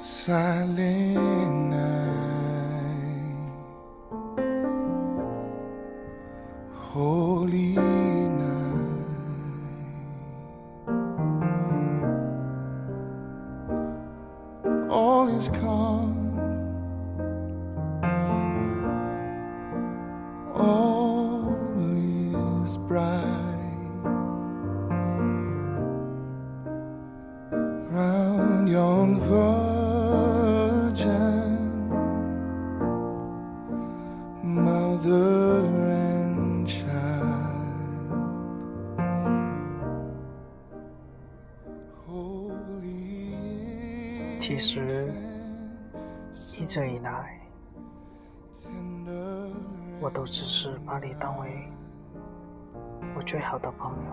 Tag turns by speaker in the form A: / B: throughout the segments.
A: silent night, holy night. All is calm. All is bright round yon virgin the rain
B: 其实一直以来，我都只是把你当为我最好的朋友。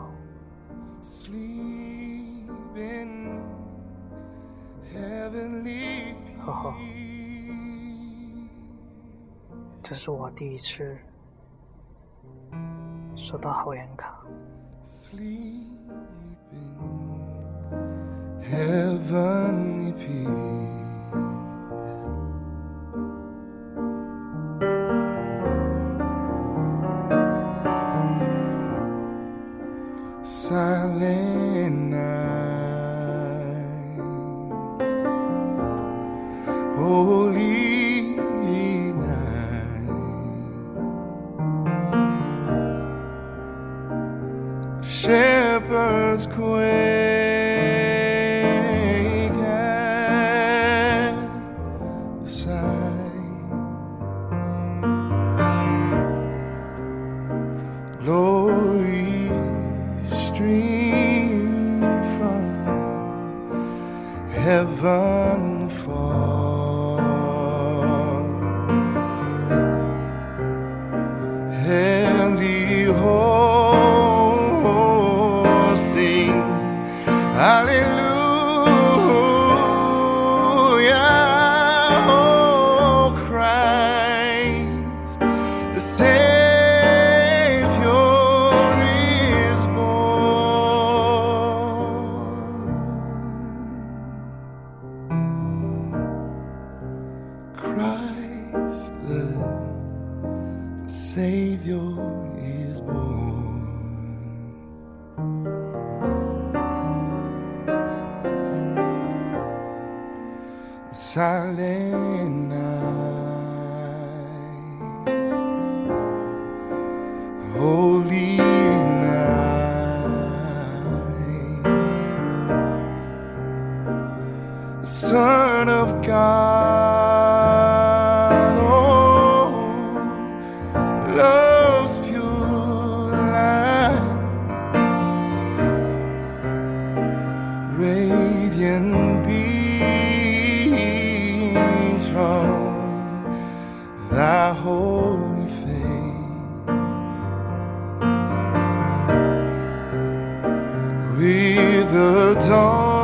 B: 呵呵。这是我第一次收到好人卡。
A: Sleep in heavenly peace. Silent night, holy Shepherds quake at the sight. Glory stream from heaven fall. Heavenly hosts Hallelujah, oh Christ, the Savior is born. Christ, the Savior is born. Silent night, holy night, Son of God, With the dawn.